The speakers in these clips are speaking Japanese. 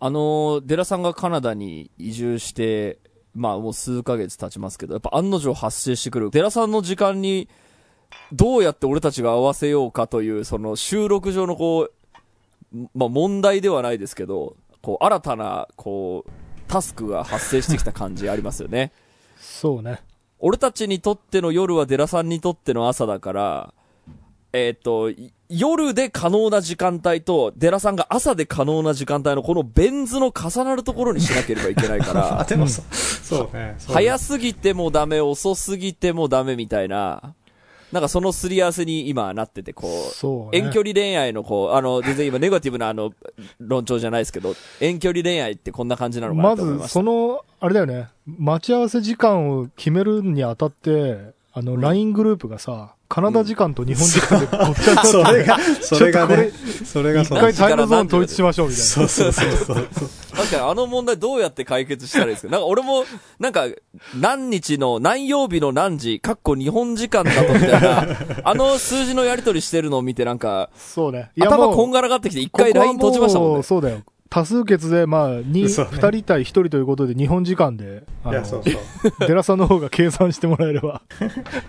あの、デラさんがカナダに移住して、まあもう数ヶ月経ちますけど、やっぱ案の定発生してくる。デラさんの時間に、どうやって俺たちが合わせようかという、その収録上のこう、まあ問題ではないですけど、こう、新たな、こう、タスクが発生してきた感じありますよね。そうね。俺たちにとっての夜はデラさんにとっての朝だから、えっ、と、い夜で可能な時間帯と、デラさんが朝で可能な時間帯のこのベン図の重なるところにしなければいけないかあ、ら、でもそ、そうね。早すぎてもダメ、遅すぎてもダメみたいな、なんかそのすり合わせに今なってて、こう、ね。遠距離恋愛のこう、あの、全然今ネガティブなあの、論調じゃないですけど、遠距離恋愛ってこんな感じなのかなまず、と思います。その、あれだよね。待ち合わせ時間を決めるにあたって、あの、LINE グループがさ、カナダ時間と日本時間でごっちゃになってそれが、それがね、それが一回タイムゾーン統一しましょうみたいな。そうそうそうそう。確かにあの問題どうやって解決したらいいですか？なんか俺も、なんか、何日の、何曜日の何時、かっこ日本時間だとみたいな、あの数字のやり取りしてるのを見てなんか、そうね。頭こんががらがってきて一回 LINE 閉じましたもんね。そうだよ。多数決で、まあ、に、そうね二人対一人ということで、日本時間で、あいや、のそう、そう。デラさんの方が計算してもらえれば。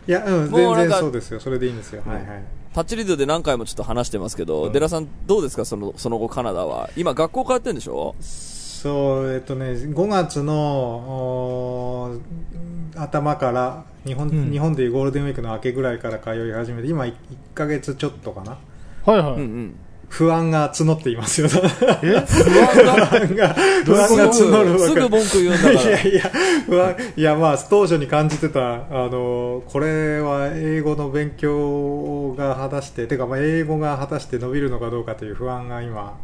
いや、うん、全もうなんか然そうですよ。それでいいんですよ。はいはい。タッチリデオで何回もちょっと話してますけど、うんデラさんどうですか？その、その後カナダは。今学校通ってんでしょ？そう、えっとね、5月のおー頭から日本、うん日本でいうゴールデンウィークの明けぐらいから通い始めて、今1ヶ月ちょっとかな。はいはい。うんうん。不安が募っていますよ。え？不安が、不安が、募るすぐ文句言うんだから。いやいや、不安、いや、まあ、当初に感じてた、あの、これは英語の勉強が果たして、てか、まあ、英語が果たして伸びるのかどうかという不安が今、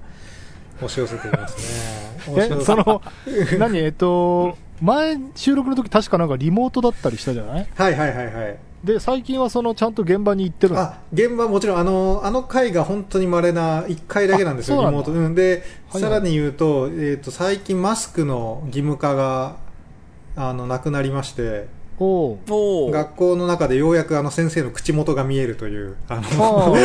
押し寄せていますね。え、せその、何？えっと、前、収録の時確かなんかリモートだったりしたじゃない？はいはいはいはい。で、最近はその、ちゃんと現場に行ってるの？あ、現場もちろん、あの、あの回が本当に稀な1回だけなんですよ、リモート。うん、で、はいさらに言うと、えっ、と、最近マスクの義務化が、あの、なくなりまして、学校の中でようやくあの先生の口元が見えるという、あの、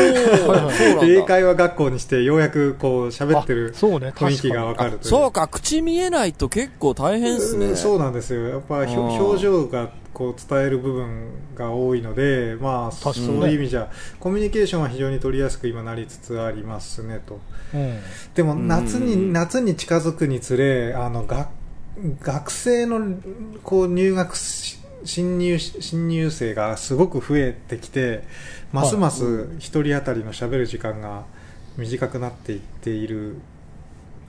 英会話学校にしてようやくこう喋ってるあそうね、雰囲気がわ確かかるという。そうか、口見えないと結構大変っすね。うんそうなんですよ。やっぱ表情がこう伝える部分が多いので、まあ、そういう意味じゃ、コミュニケーションは非常に取りやすく今なりつつありますねと。に。うん。でもうん夏に、夏に近づくにつれ、あの、学、学生のこう入学し新入、新入生がすごく増えてきて、ますます一人当たりの喋る時間が短くなっていっている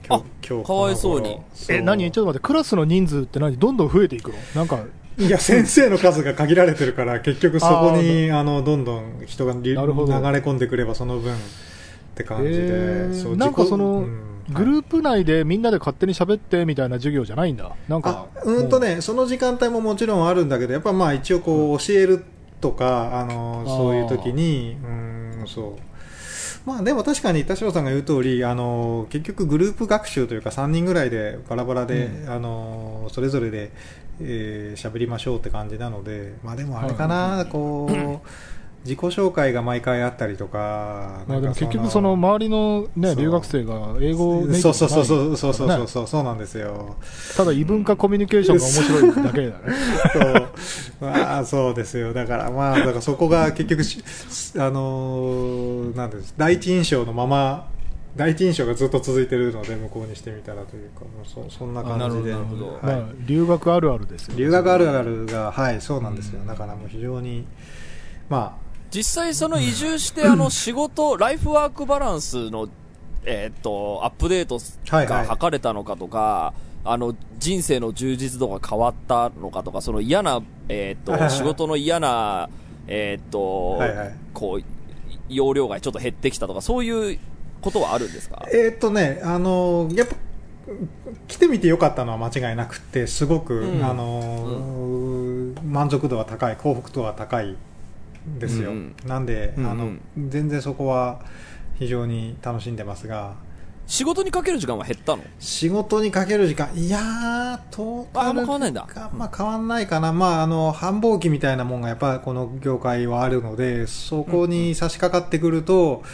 今日、今日かわいそうに。え、何？ちょっと待って、クラスの人数って何？どんどん増えていくの？なんか、いや、先生の数が限られてるから、結局そこに、あの、どんどん人がり流れ込んでくればその分って感じで、えー。そうなんかそのうんグループ内でみんなで勝手に喋ってみたいな授業じゃないんだ。なんかあ、うんとね、その時間帯ももちろんあるんだけど、やっぱまあ一応こう教えるとか、あの、そういう時に、うん、そう。まあでも確かに田代さんが言う通り、あの、結局グループ学習というか3人ぐらいでバラバラで、うあの、それぞれで、えー喋りましょうって感じなので、まあでもあれかな、こう、自己紹介が毎回あったりとか、まあでも結局その周りのね、留学生が英語ネイティブそうそうそうそうじそうそうそうそうそうなんですよ。ただ異文化コミュニケーションが面白いだけだね。そう。まあ、そうですよ。だから、まあ、だからそこが結局し、あのーなんです。第一印象のまま、第一印象がずっと続いてるので、向こうにしてみたらというか、そそんな感じで。まあ留学あるあるですよ。留学あるあるが、はい、そうなんですよ。うんだからもう非常に、ま実際その移住して、あの、仕事、ライフワークバランスの、えーっと、アップデートが図れたのかとか、あの、人生の充実度が変わったのかとか、その嫌な、えーっと、はいはい仕事の嫌な、えーっと、はいはい。こう、容量がちょっと減ってきたとか、そういうことはあるんですか？あ、えーっとね、あのーやっぱ、来てみてよかったのは間違いなくて、すごく、うん。あのー満足度は高い、幸福度は高いですよ。うんなんで、うんうん。あの、全然そこは非常に楽しんでますが、仕事にかける時間は減ったの？仕事にかける時間、いやー、トータルああんま変わんないんだ。かまあ変わんないかな。まああの、繁忙期みたいなもんがやっぱりこの業界はあるので、そこに差し掛かってくると、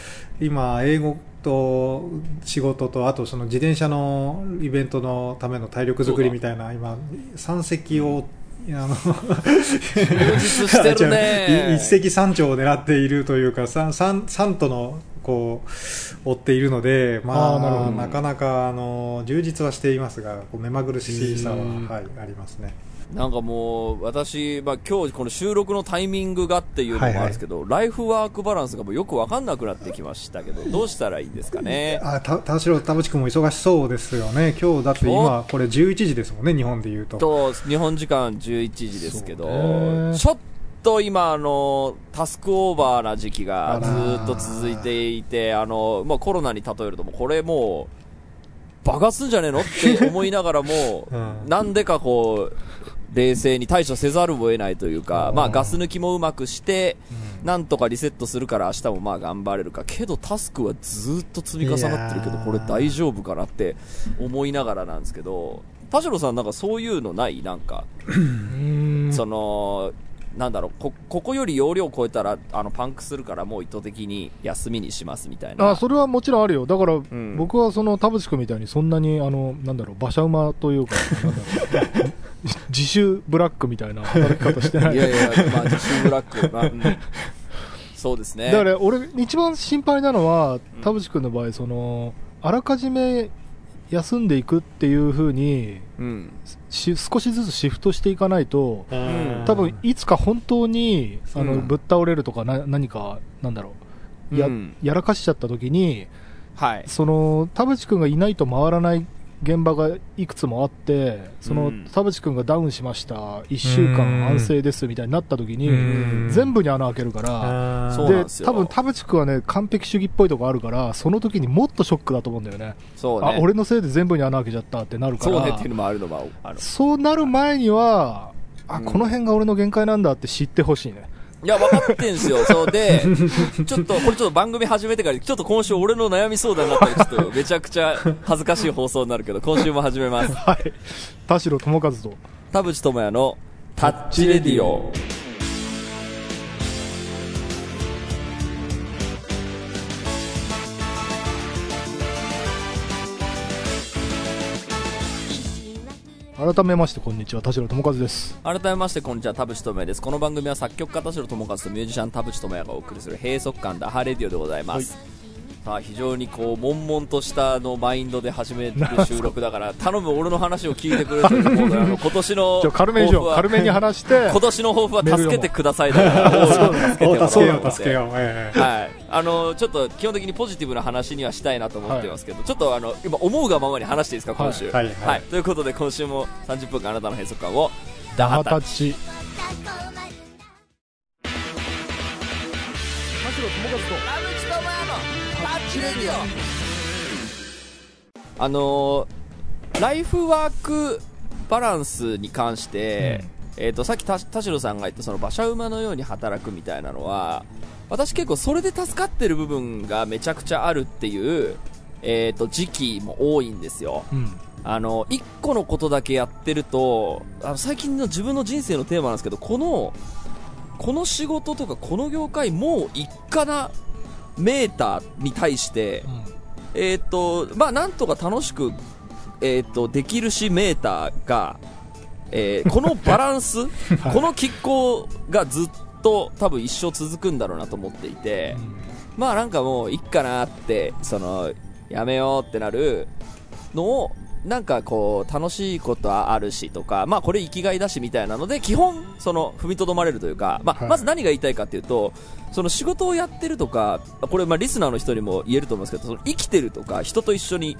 今、英語と仕事とあとその自転車のイベントのための体力作りみたいな今山積をあの 充実してるね。い 一石三鳥を狙っているというか三三三とのこう追っているので、まあ、なるほど。なかなかあの充実はしていますがこう目まぐるしさは、はい、ありますね。なんかもう、私、まあ今日この収録のタイミングがっていうのもあるんですけど、ライフワークバランスがもうよくわかんなくなってきましたけど、どうしたらいいんですかね？あた田代田淵君も忙しそうですよね、今日だって。今、これ11時ですもんね、日本でいうと。と、日本時間11時ですけどちょっと今、あの、タスクオーバーな時期がずーっと続いていて、あの、まあコロナに例えるとこれもう、爆発すんじゃねえの？って思いながらも、うん。なんでかこう、冷静に対処せざるを得ないというか、うん。まあガス抜きもうまくして、なんとかリセットするから明日もまあ頑張れるか。けどタスクはずーっと積み重なってるけど、これ大丈夫かなって思いながらなんですけど、田代さんなんかそういうのない？なんか、うん。その、なんだろう、こ、ここより容量超えたら、あの、パンクするからもう意図的に休みにしますみたいな。あそれはもちろんあるよ。だから、ん。僕はその田淵君みたいにそんなにあのなんだろう馬車馬というか自主ブラックみたいな働き方してない。いやいや、まあ、自主ブラック、まあ、うん。そうですね。だから俺一番心配なのは田淵君の場合そのあらかじめ休んでいくっていう風にうん。し少しずつシフトしていかないとうん多分いつか本当にあの、うんぶっ倒れるとかな何かなんだろうや,、うんやらかしちゃった時にはい。その田淵君がいないと回らない現場がいくつもあってその、うん。田淵君がダウンしました。1週間安静ですみたいになった時にうん。全部に穴開けるからで多分田淵君はね完璧主義っぽいとこあるからその時にもっとショックだと思うんだよね。そうね。あ俺のせいで全部に穴開けちゃったってなるから。そうねっていうのもあるのもある。そうなる前にはあ、うん。この辺が俺の限界なんだって知ってほしいねいや、分かってんすよ。そうで、ちょっと、これちょっと番組始めてから、ちょっと今週俺の悩み相談になったら、ちょっとめちゃくちゃ恥ずかしい放送になるけど、今週も始めます。はい田代智和と田淵智也のタッチレディオ。改めましてこんにちは田代智和です。改めましてこんにちは田淵智也です。この番組は作曲家田代智和とミュージシャン田淵智也がお送りする閉塞感ダハレディオでございます、さあ非常にこう悶々としたのマインドで始める収録だから 頼む俺の話を聞いてくれということであの 今年のに話して 今年の抱負は助けてくださいだからお助けよ助けよう。ええはい、あのちょっと基本的にポジティブな話にはしたいなと思ってますけど、ちょっとあの今思うがままに話していいですか今週。はいはい。ということで今週も30分間あなたの閉塞感をダダハハタッチ。タッチあのーライフワークバランスに関して、えっ、と、さっき田田代さんが言ったその馬車馬のように働くみたいなのは、私結構それで助かってる部分がめちゃくちゃあるっていう、えっ、と、時期も多いんですよ。うんあの、一個のことだけやってると、あの最近の自分の人生のテーマなんですけど、この、この仕事とかこの業界もう一かなメーターに対して、えーっと、まあ、なんとか楽しく、えーっと、できるし、メーターが、えー このバランス、この拮抗がずっと多分一生続くんだろうなと思っていて、まあなんかもういっかなって、その、やめようってなるのを、なんかこう、楽しいことはあるしとか、まあこれ生きがいだしみたいなので、基本、その、踏みとどまれるというか、まあ、はい。まず何が言いたいかっていうと、その仕事をやってるとか、これまあリスナーの人にも言えると思うんですけど、その生きてるとか、人と一緒に、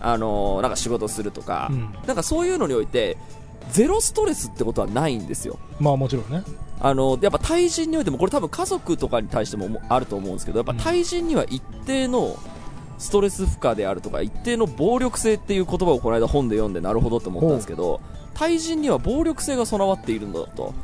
あのーなんか仕事するとか、うん。なんかそういうのにおいて、ゼロストレスってことはないんですよ。まあもちろんね。あの、やっぱ対人においても、これ多分家族とかに対してもあると思うんですけど、やっぱ対人には一定のストレス負荷であるとか、一定の暴力性っていう言葉をこの間本で読んでなるほどって思ったんですけど、対人には暴力性が備わっているんだと。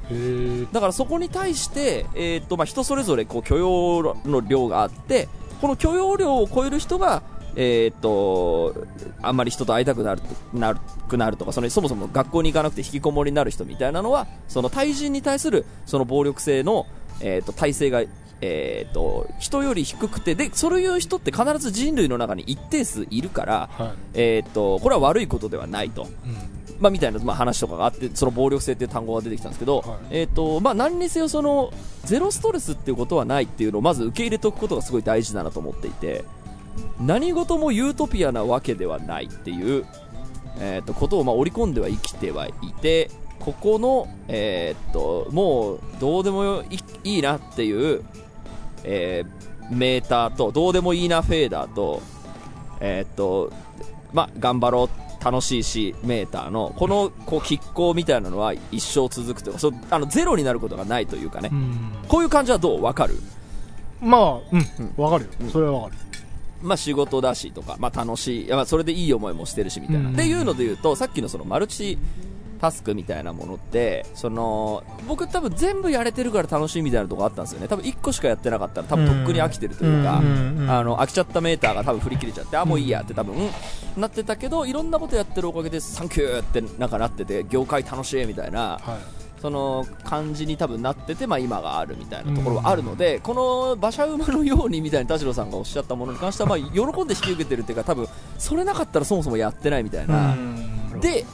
だからそこに対して、えーっと、まあ、人それぞれこう許容の量があって、この許容量を超える人が、えーっと、あんまり人と会いたくなるとなるくなるとか、そのそもそも学校に行かなくて引きこもりになる人みたいなのは、その対人に対するその暴力性の、えーっと体制がえっ、と、人より低くて、で、そういう人って必ず人類の中に一定数いるから、はい。えっ、と、これは悪いことではないと。うん。まあ、みたいな、まあ、話とかがあって、その暴力性っていう単語が出てきたんですけど、はいえっ、と、まあ、何にせよその、ゼロストレスっていうことはないっていうのをまず受け入れておくことがすごい大事だなと思っていて、何事もユートピアなわけではないっていう、えっ、と、ことをまあ織り込んでは生きてはいて、ここの、えっ、と、もう、どうでもいいいなっていう、えーメーターと、どうでもいいなフェーダーと、えっ、と、まあ、頑張ろう、楽しいし、メーターの、この、こう、拮抗みたいなのは一生続くというか、そうあの、ゼロになることがないというかね。うん。こういう感じはどう？わかる？まあ、うん。わかるよ。それはわかる。まあ仕事だしとか、まあ楽しい、まあそれでいい思いもしてるしみたいな。うんっていうので言うと、さっきのそのマルチタスクみたいなものって、その、僕多分全部やれてるから楽しいみたいなとこあったんですよね。多分1個しかやってなかったら多分とっくに飽きてるというか、うんうんうんあの、飽きちゃったメーターが多分振り切れちゃって、あ、もういいやって多分、なってたけど、いろんなことやってるおかげでサンキューってなんかなってて、業界楽しいみたいな、はい。その感じに多分なってて、まあ、今があるみたいなところはあるので、この馬車馬のようにみたいに田代さんがおっしゃったものに関しては、まあ、喜んで引き受けてるっていうか多分それなかったらそもそもやってないみたいな、で、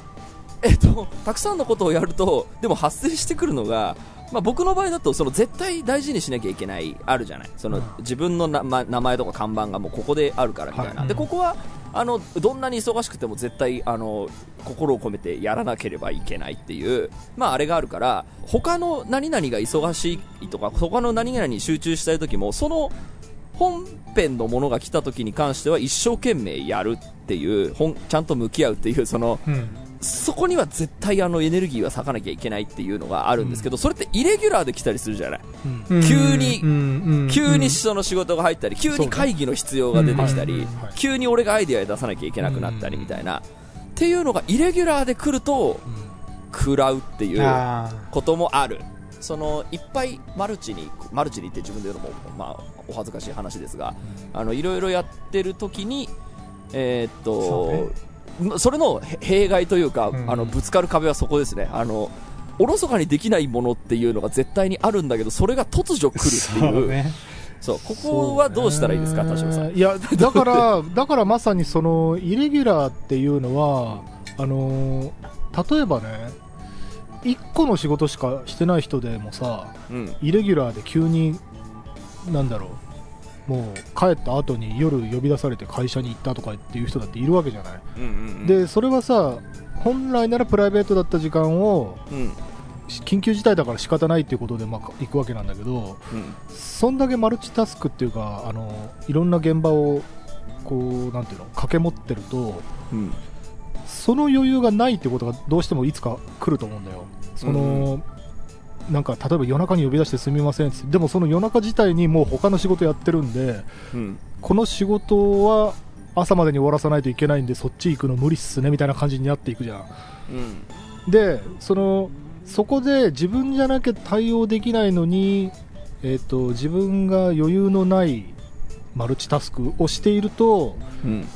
えっと、たくさんのことをやるとでも発生してくるのが、まあ、僕の場合だとその絶対大事にしなきゃいけないあるじゃない。その、うん。自分のな、ま、名前とか看板がもうここであるからみたいな、はい。でここはあのどんなに忙しくても絶対あの心を込めてやらなければいけないっていう、まあ、あれがあるから他の何々が忙しいとか他の何々に集中したい時もその本編のものが来た時に関しては一生懸命やるっていう本ちゃんと向き合うっていうそのうん。そこには絶対あのエネルギーは割かなきゃいけないっていうのがあるんですけど、それってイレギュラーで来たりするじゃない？うん。急に急にその仕事が入ったり急に会議の必要が出てきたり、急に俺がアイデア出さなきゃいけなくなったりみたいな、っていうのがイレギュラーで来ると食らうっていうあこともある。そのいっぱいマルチにマルチにって自分で言うのも、まあ、お恥ずかしい話ですが、あのいろいろやってる時にえーっとそ,、れのへ弊害というか、うん。あのぶつかる壁はそこですね。あのおろそかにできないものっていうのが絶対にあるんだけどそれが突如来るっていう。そうね。そうここはどうしたらいいですか田代さん。いや、だから、だからまさにその、イレギュラーっていうのは、あのー例えばね、一個の仕事しかしてない人でもさ、うん。イレギュラーで急に、なんだろう、もう帰った後に夜呼び出されて会社に行ったとかっていう人だっているわけじゃない。うんうんうんで、それはさ、本来ならプライベートだった時間を、うん緊急事態だから仕方ないっていうことでまあ行くわけなんだけど、うんそんだけマルチタスクっていうか、あのいろんな現場をこうなんていうの掛け持ってると、うんその余裕がないってことがどうしてもいつか来ると思うんだよ。その、なんか例えば夜中に呼び出してすみませんってでもその夜中自体にもう他の仕事やってるんでうん。この仕事は朝までに終わらさないといけないんでそっち行くの無理っすねみたいな感じになっていくじゃん。うん。でそのそこで自分じゃなきゃ対応できないのに、えー、と自分が余裕のないマルチタスクをしているとうん。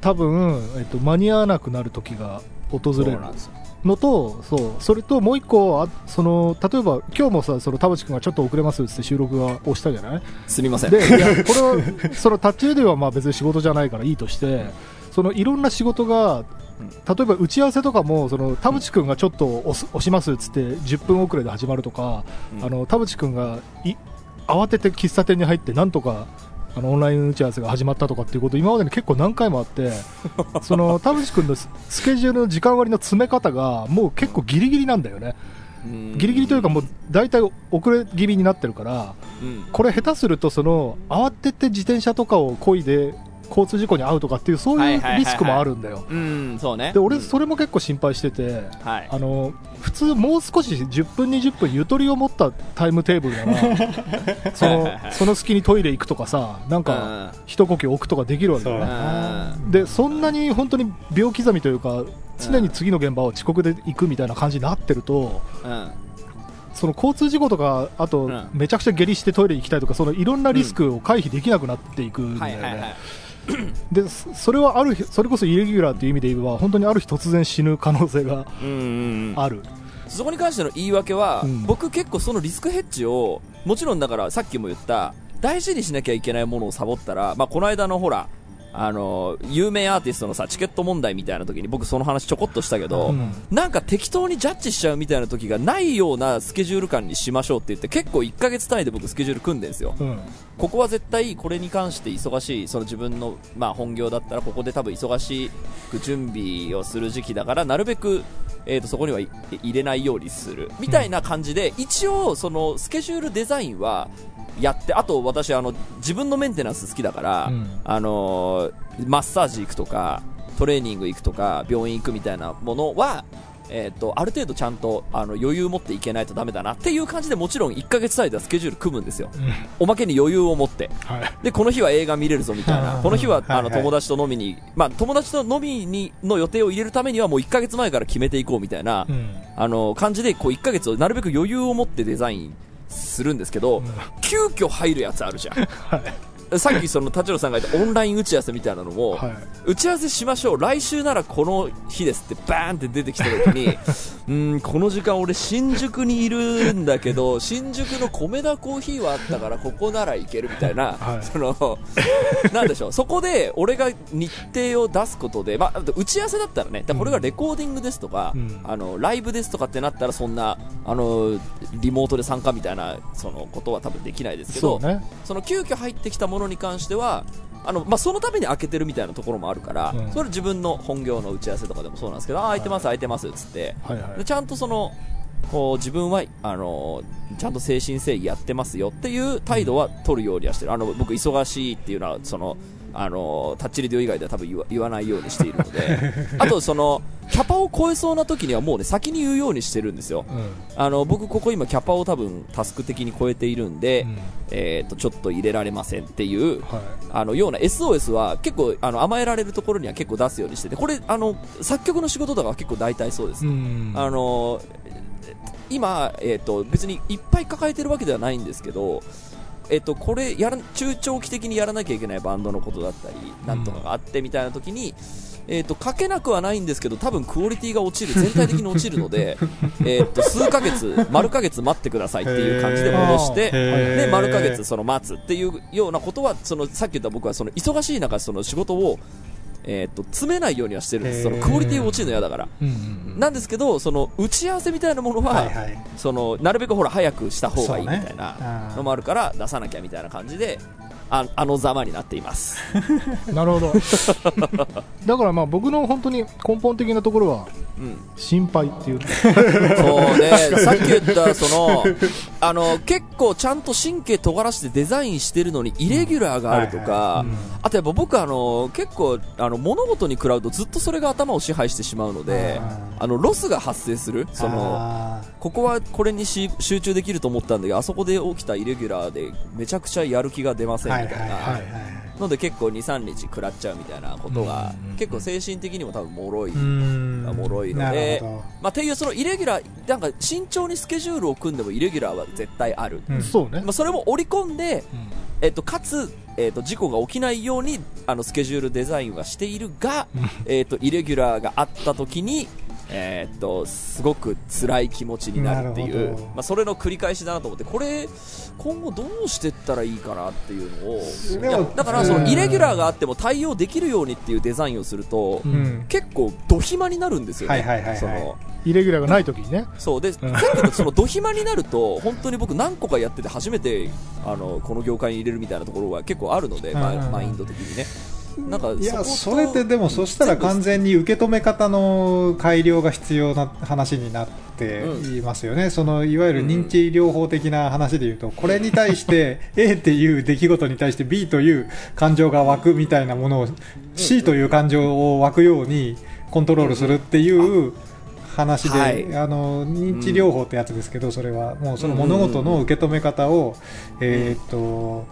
多分、えー、と間に合わなくなる時が訪れるんですよのとそうそれともう一個あその例えば今日もさその田淵君がちょっと遅れますって収録が押したじゃない？すみません。でいやこれはそのタッチではまあ別に仕事じゃないからいいとしてそのいろんな仕事が例えば打ち合わせとかもその田淵君がちょっと押す押しますっつって10分遅れで始まるとか、うん。あの田淵君がい慌てて喫茶店に入ってなんとかあのオンライン打ち合わせが始まったとかっていうこと今までに結構何回もあって その田淵君のススケジュールの時間割の詰め方がもう結構ギリギリなんだよね。ギリギリというかもう大体遅れ気味になってるからうん。これ下手するとその慌てて自転車とかを漕いで交通事故に遭うとかっていうそういうリスクもあるんだよ。うんそうね。で俺うん。それも結構心配しててはい。あの普通もう少し10分20分ゆとりを持ったタイムテーブルな。ら そのその隙にトイレ行くとかさなんか一呼吸置くとかできるわけだようん。ねでそんなに本当に秒刻みというか常に次の現場を遅刻で行くみたいな感じになってるとうん。その交通事故とかあとうん。めちゃくちゃ下痢してトイレ行きたいとかそのいろんなリスクを回避できなくなっていくんだよね でそそれはある日それこそイレギュラーっていう意味で言えば本当にある日突然死ぬ可能性がある。そこに関しての言い訳は、うん。僕結構そのリスクヘッジをもちろんだからさっきも言った大事にしなきゃいけないものをサボったら、まあ、この間のほらあの有名アーティストのさチケット問題みたいな時に僕その話ちょこっとしたけど、うん。なんか適当にジャッジしちゃうみたいな時がないようなスケジュール感にしましょうって言って結構1ヶ月単位で僕スケジュール組んでんですよ。うん。ここは絶対これに関して忙しいその自分の、まあ、本業だったらここで多分忙しく準備をする時期だからなるべく、えー、とそこにはい入れないようにする。みたいな感じで、一応そのスケジュールデザインはやってあと私あの自分のメンテナンス好きだから、うん。あのーマッサージ行くとかトレーニング行くとか病院行くみたいなものはえー、とある程度ちゃんとあの余裕持っていけないとダメだなっていう感じでもちろん1ヶ月単位ではスケジュール組むんですよ。うん。おまけに余裕を持って。はい。でこの日は映画見れるぞみたいうん。なこの日はあの友達と飲みに、まあ、友達と飲みにの予定を入れるためにはもう1ヶ月前から決めていこうみたいな、うん。あの感じでこう1ヶ月をなるべく余裕を持ってデザインするんですけど、急遽入るやつあるじゃん。はい さっきその田代さんが言ったオンライン打ち合わせみたいなのも、はい。打ち合わせしましょう来週ならこの日ですってバーンって出てきた時に うーんこの時間俺新宿にいるんだけど新宿の米田コーヒーはあったからここなら行けるみたいな、はい。そのなんでしょうそこで俺が日程を出すことで、まあ、打ち合わせだったらねだこれがレコーディングですとか、うん。あのライブですとかってなったらそんなあのリモートで参加みたいなそのことは多分できないですけどそうね。その急遽入ってきたものに関してはあの、まあ、そのために開けてるみたいなところもあるから、うん。それ自分の本業の打ち合わせとかでもそうなんですけど、あー開いてます、開いてますっつって、はいはい。でちゃんとそのこう自分はあのちゃんと誠心誠意やってますよっていう態度は取るようにはしてる、あの僕、忙しいっていうのはそのあのタッチレディオ以外では多分言わないようにしているので。あとそのキャパを超えそうな時にはもうね先に言うようにしてるんですよ。うん。あの僕、ここ今キャパを多分タスク的に超えているんで、うん。えー、とちょっと入れられませんっていうはい。あのような SOS は結構あの甘えられるところには結構出すようにしててこれあの作曲の仕事とかは結構大体そうです、うん。あの今、えー、と別にいっぱい抱えてるわけではないんですけど、えー、とこれやら中長期的にやらなきゃいけないバンドのことだったりなんとかがあってみたいな時に、えー、と書けなくはないんですけど多分クオリティが落ちる全体的に落ちるので えーと数ヶ月丸ヶ月待ってくださいっていう感じで戻してで丸ヶ月その待つっていうようなことはそのさっき言った僕はその忙しい中その仕事を、えー、と詰めないようにはしてるんです。そのクオリティが落ちるの嫌だから。うんうんなんですけどその打ち合わせみたいなものは、はいはい。そのなるべくほら早くした方がいいみたいなのもあるから出さなきゃみたいな感じでああのざまになっています。なるほど。だからまあ僕の本当に根本的なところはうん心配っていう。そうね、さっき言った、その、あの、結構ちゃんと神経尖らしてデザインしてるのに、イレギュラーがあるとか、うん。あとやっぱ僕あの、結構、あの、物事に食らうとずっとそれが頭を支配してしまうので、ああの、ロスが発生する。その、あここはこれにし集中できると思ったんだけど、あそこで起きたイレギュラーでめちゃくちゃやる気が出ませんみたいな。ので結構2、3日食らっちゃうみたいなことがうん、結構精神的にも多分脆い。うーんおもろいのなでまあ、っていうそのイレギュラー、なんか慎重にスケジュールを組んでもイレギュラーは絶対ある。そうねまあ、それも織り込んで、うんえっと、かつ、えっと、事故が起きないように、あの、スケジュールデザインはしているが、えっと、イレギュラーがあった時に、えっと、すごく辛い気持ちになるっていうまあ、それの繰り返しだなと思って、これ、今後どうしてったらいいかなっていうのを、だから、その、うん。イレギュラーがあっても対応できるようにっていうデザインをすると、うん。うん結構、ド暇になるんですよね。はいはいはいはい。そのイレギュラーがない時にね。そう。で、さっき言ったそのド暇になると、本当に僕、何個かやってて、初めてあのこの業界に入れるみたいなところは結構あるので、まあうん。うんうんマインド的にね。なんかいやそれってでもそしたら完全に受け止め方の改良が必要な話になっていますよね、そのいわゆる認知療法的な話でいうと、これに対して A っていう出来事に対して B という感情が湧くみたいなものを C という感情を湧くようにコントロールするっていう話で、はい。あの認知療法ってやつですけど、それは。もうその物事の受け止め方を、えーっと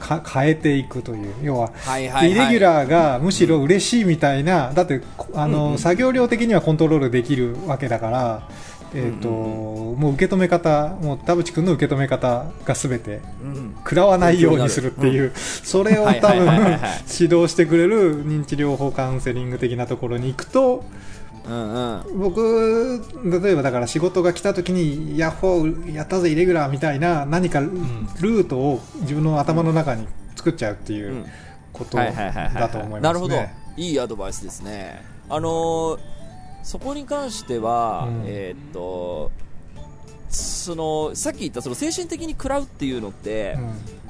か変えていくという。要ははいはいはい。イレギュラーがむしろ嬉しいみたいな、だってこあの、うんうん。作業量的にはコントロールできるわけだから、えーとうんもう受け止め方、もう田淵君の受け止め方がすべてうん。食らわないようにするっていう、それをはい。多分指導してくれる認知療法カウンセリング的なところに行くと、うんうん。僕例えばだから仕事が来た時にヤッホーやったぜイレギュラーみたいな何かルートを自分の頭の中に作っちゃうっていううん。ことだと思いますね。なるほど。いいアドバイスですね。あのーそこに関しては、うん。えーっとそのさっき言ったその精神的に食らうっていうのって、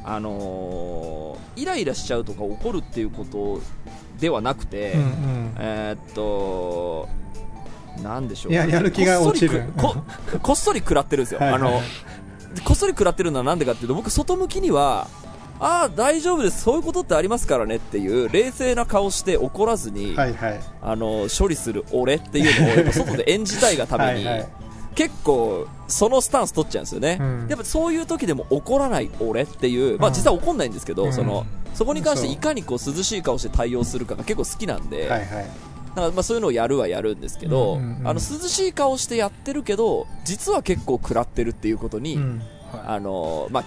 あのーイライラしちゃうとか怒るっていうことではなくて、うんうん。えーっとなんでしょう。いややる気が落ちるこっそりくここっそり食らってるんですよ。はいはい。あのこっそり食らってるのはなんでかっていうと僕外向きにはああ大丈夫です。そういうことってありますからねっていう冷静な顔して怒らずに、はいはい。あの処理する俺っていうのを外で演じたいがためにはいはい結構そのスタンス取っちゃうんですよね、うん。やっぱそういう時でも怒らない俺っていう、まあ、うん実は怒んないんですけど、うん。そのそこに関していかにこう涼しい顔して対応するかが結構好きなんで、はいはい。だからまあそういうのをやるはやるんですけど、うんうんうん。あの涼しい顔してやってるけど実は結構食らってるっていうことに、うん。はあのまあ、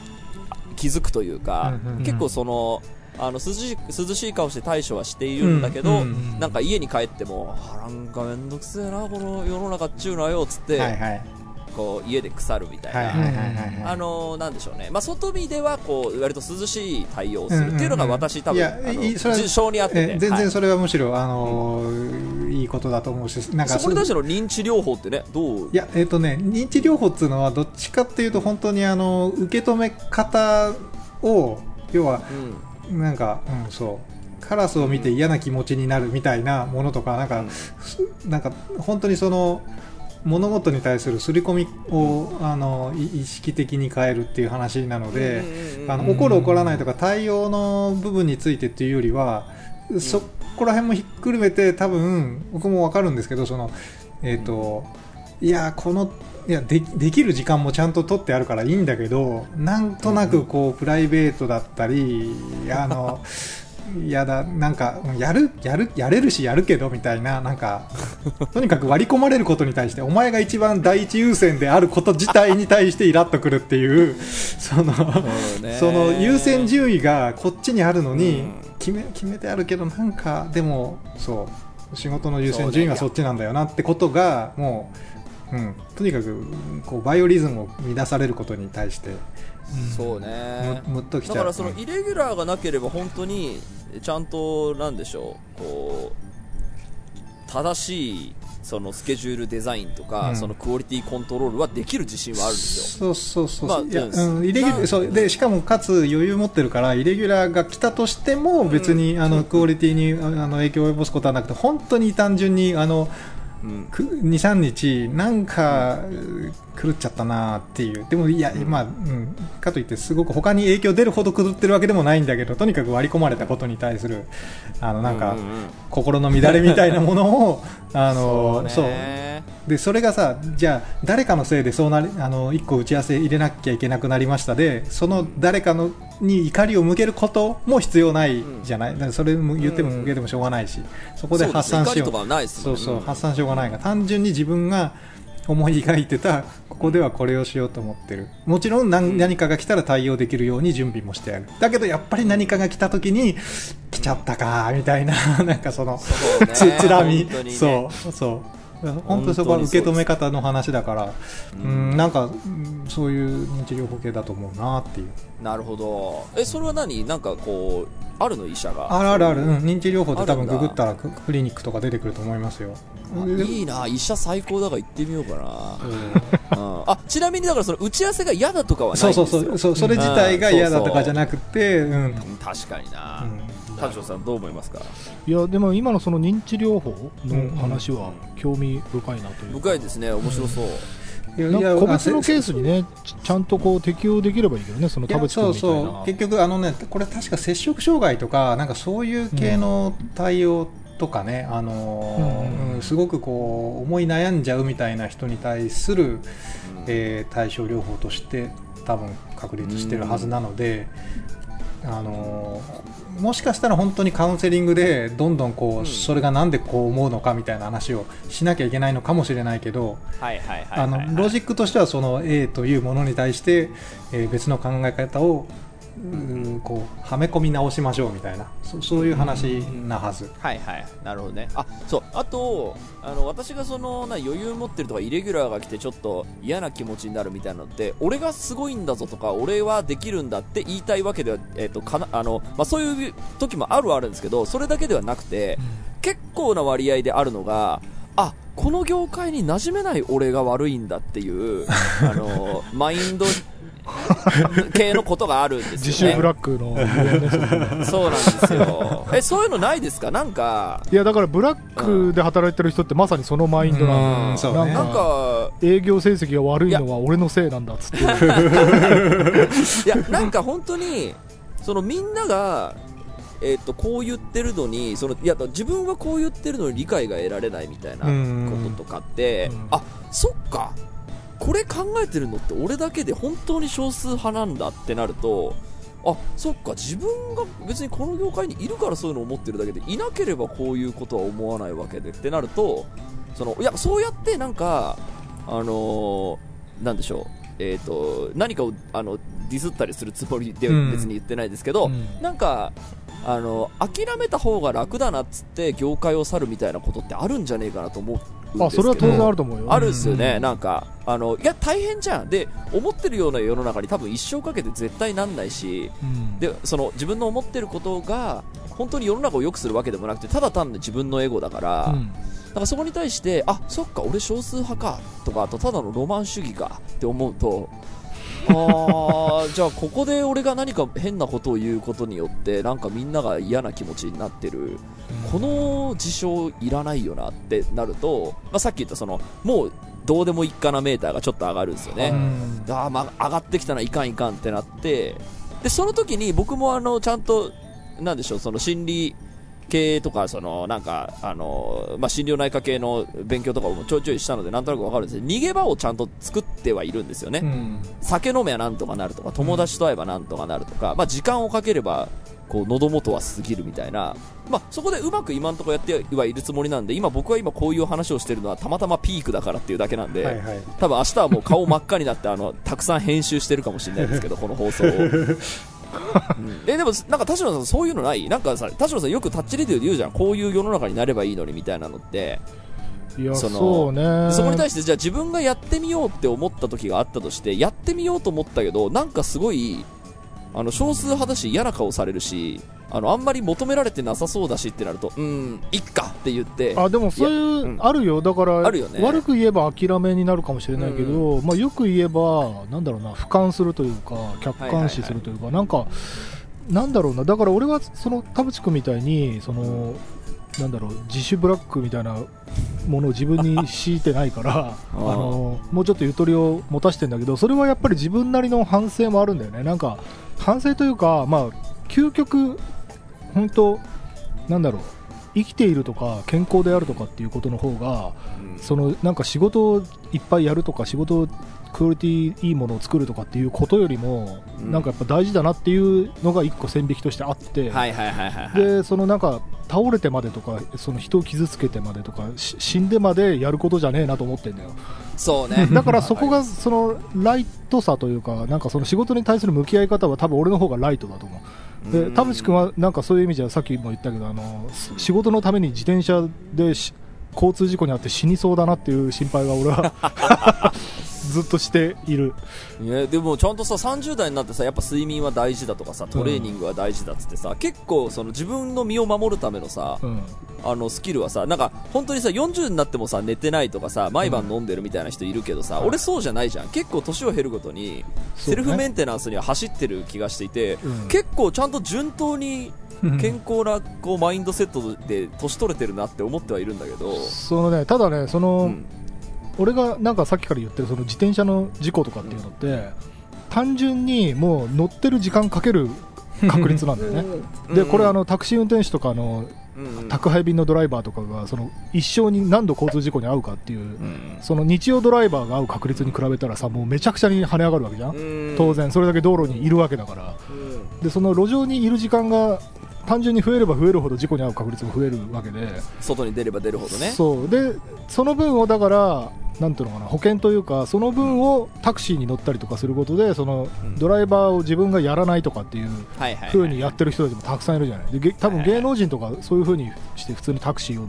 気づくというか、うんうんうん。結構そのあの涼しい涼しい顔して対処はしているんだけど、うんうんなんか家に帰ってもあなんかめんどくせえなこの世の中っちゅうのはよっつって、はいはい。こう家で腐るみたいな、はいはいはいはいあのなんでしょうね、まあ、外見ではこう割と涼しい対応をする。っていうのが私、多分いやいいそれは受賞にあってて、え全はい。然それはむしろあのーいいことだと思うしなんかそこに対しての認知療法ってねどう？いやえっ、とね認知療法っていうのはどっちかっていうと本当にあの受け止め方を要はうんなんか、うん、そう。カラスを見て嫌な気持ちになるみたいなものとかなんか、なんか本当にその物事に対する刷り込みをあのい意識的に変えるっていう話なので、あの怒る怒らないとか対応の部分についてっていうよりは、そこら辺もひっくるめて多分僕も分かるんですけどそのえっ、といやこのいやでできる時間もちゃんと取ってあるからいいんだけどなんとなくこうプライベートだったりあのい やだなんかやるやるやれるしやるけどみたいななんかとにかく割り込まれることに対してお前が一番第一優先であること自体に対してイラッとくるっていう そのその優先順位がこっちにあるのに、うん。決め決めてあるけどなんかでもそう仕事の優先順位はそっちなんだよなってことがもう、うん、とにかくこうバイオリズムを乱されることに対してそうね。むむっときちゃう。だからそのイレギュラーがなければ本当にちゃんとなんでしょう。こう正しいそのスケジュールデザインとか、うん。そのクオリティコントロールはできる自信はあるんですよ。そうそうそう、まあいやうん。うん、イレギュなラそう。でしかもかつ余裕持ってるからイレギュラーが来たとしても別に、あのクオリティにあの影響を及ぼすことはなくて本当に単純にあのうん23日なんか狂っちゃったなっていう。でもいや、まあうん、かといってすごく他に影響出るほど狂ってるわけでもないんだけどとにかく割り込まれたことに対するあのなんか、うんうんうん。心の乱れみたいなものを あのそうでそれがさじゃあ誰かのせいでそうなりあの1個打ち合わせ入れなきゃいけなくなりましたでその誰かのに怒りを向けることも必要ないじゃない、だからそれも言っても向けてもしょうがないし、そこで発散しよう。そうそう発散しようがないが単純に自分が思い描いてたここではこれをしようと思ってる。もちろん何,、何かが来たら対応できるように準備もしてある。だけどやっぱり何かが来た時に来ちゃったかみたいな なんかそのそうね。つつらみ、ね。そうそう本当にそこは受け止め方の話だからうんなんかうんそういう認知療法系だと思うなっていう。なるほど。えそれは何？なんかこうあるの？医者が。あるあるある、うん、認知療法って多分ググったらククリニックとか出てくると思いますよ。あいいな。医者最高だから行ってみようかな、うん。あちなみにだからその打ち合わせが嫌だとかはないんですよ。そうそうそう。それ自体が嫌だとかじゃなくてうん。うん。確かにな。うん田代さんどう思います。かいやでも今のその認知療法の話は興味深いなという深いです。ね面白そう、なんか個別のケースにねちゃんとこう適用できればいいけどねその田淵君そうみたいなそう結局あのねこれ確か接触障害とかなんかそういう系の対応とかね、あのーうんうんす。ごくこう思い悩んじゃうみたいな人に対す。る、えー対症療法として多分確立してるはずなので、あのーもしかしたら本当にカウンセリングでどんどんこう、うん。それがなんでこう思うのかみたいな話をしなきゃいけないのかもしれないけど、はいはいはいあのロジックとしてはその A というものに対して、えー別の考え方をうんこうはめ込み直しましょうみたいな。そそういう話なはず、はいはい。なるほどね。あそう。あとあの私がそのな余裕持ってるとかイレギュラーが来てちょっと嫌な気持ちになるみたいなのって俺がすごいんだぞとか俺はできるんだって言いたいわけでは、えーとかなあのまあ、そういう時もあるはあるんですけどそれだけではなくて結構な割合であるのがあこの業界に馴染めない俺が悪いんだっていうあの マインド系のことがあるんですよね。自習ブラックの ねそうなんですよ。えそういうのないですか？なんか。いやだからブラックで働いてる人ってまさにそのマインドなんだ。ね。なんかか営業成績が悪いのは俺のせいなんだっつって。いやなんか本当にそのみんながえっとこう言ってるのにそのいや自分はこう言ってるのに理解が得られないみたいなこととかってうん。あそっかこれ考えてるのって俺だけで本当に少数派なんだってなるとあそっか自分が別にこの業界にいるからそういうのを思ってるだけでいなければこういうことは思わないわけでってなるとそのいやそうやってなんかあのーなんでしょうえー、と何かをあのディスったりするつもりでうん。別に言ってないですけど、うん。なんかあの諦めた方が楽だなっつって業界を去るみたいなことってあるんじゃねえかなと思あそれは当然あると思うよ。あるっすよね、うん。なんかあのいや大変じゃん。で思ってるような世の中に多分一生かけて絶対なんないしうん。でその自分の思ってることが本当に世の中を良くするわけでもなくてただ単に自分のエゴだから、うん。だからそこに対してあそっか俺少数派かとかあとただのロマン主義かって思うとあーじゃあここで俺が何か変なことを言うことによってなんかみんなが嫌な気持ちになってる。この事象いらないよなってなると、まあ、さっき言ったそのもうどうでもいいかなメーターがちょっと上がるんですよね、うん。あーまあ、上がってきたないかんいかんってなってでその時に僕もあのちゃんとなんでしょうその心理系とかそのなんかあの、まあ、心療内科系の勉強とかもちょいちょいしたのでなんとなくわかるんです。けど逃げ場をちゃんと作ってはいるんですよね、うん。酒飲めばなんとかなるとか友達と会えばなんとかなるとか、まあ、時間をかければこう喉元は過ぎるみたいな、まあ、そこでうまく今のところやってはいるつもりなんで今僕は今こういう話をしてるのはたまたまピークだからっていうだけなんで、はいはい。多分明日はもう顔真っ赤になってあのたくさん編集してるかもしれないですけどこの放送を、う んえでもなんか田代さんそういうのない？なんかさ田代さんよくタッチレディオで言うじゃん。こういう世の中になればいいのにみたいなのって。いやそのそうね。そこに対してじゃあ自分がやってみようって思った時があったとしてやってみようと思ったけどなんかすごいあの少数派だし嫌な顔されるしあのあんまり求められてなさそうだしってなるとうんいっかって言ってあでもそういう、あるよ。だからあるよね。悪く言えば諦めになるかもしれないけど、まあ、よく言えばなんだろうな俯瞰するというか客観視するというか、なんかなんだろうな。だから俺はその田淵君みたいにそのなんだろう自主ブラックみたいなものを自分に強いてないから あのもうちょっとゆとりを持たしてんだけどそれはやっぱり自分なりの反省もあるんだよね。なんか反省というかまあ究極本当なんだろう生きているとか健康であるとかっていうことの方がうん。そのなんか仕事をいっぱいやるとか仕事をクオリティいいものを作るとかっていうことよりも、うん。なんかやっぱ大事だなっていうのが一個線引きとしてあって、でそのなんか倒れてまでとかその人を傷つけてまでとかし死んでまでやることじゃねえなと思ってんだよ。そうね。だからそこがそのライトさというかなんかその仕事に対する向き合い方は多分俺の方がライトだと思うで田淵君はなんかそういう意味じゃさっきも言ったけどあの仕事のために自転車でし交通事故に遭って死にそうだなっていう心配が俺は ずっとしている。いやでもちゃんとさ30代になってさやっぱ睡眠は大事だとかさトレーニングは大事だっつってさ、結構その自分の身を守るためのさ、うん。あのスキルはさなんか本当にさ40になってもさ寝てないとかさ毎晩飲んでるみたいな人いるけどさ、うん俺そうじゃないじゃん。結構年を減るごとにセルフメンテナンスには走ってる気がしていて、うん。結構ちゃんと順当に健康なこうマインドセットで年取れてるなって思ってはいるんだけど、そのね。ただねその、うん俺がなんかさっきから言ってるその自転車の事故とかっていうのって、単純にもう乗ってる時間かける確率なんだよね。でこれあのタクシー運転手とかの宅配便のドライバーとかがその一生に何度交通事故に遭うかっていう、うん。その日曜ドライバーが会う確率に比べたらさもうめちゃくちゃに跳ね上がるわけじゃん、うん。当然それだけ道路にいるわけだから。うん。でその路上にいる時間が単純に増えれば増えるほど事故に遭う確率も増えるわけで、外に出れば出るほどね。そう。でその分をだからなんていうのかな保険というかその分をタクシーに乗ったりとかすることでそのうん。ドライバーを自分がやらないとかっていうはいはい、風にやってる人たちもたくさんいるじゃない。でげ多分芸能人とかそういう風にして普通にタクシーを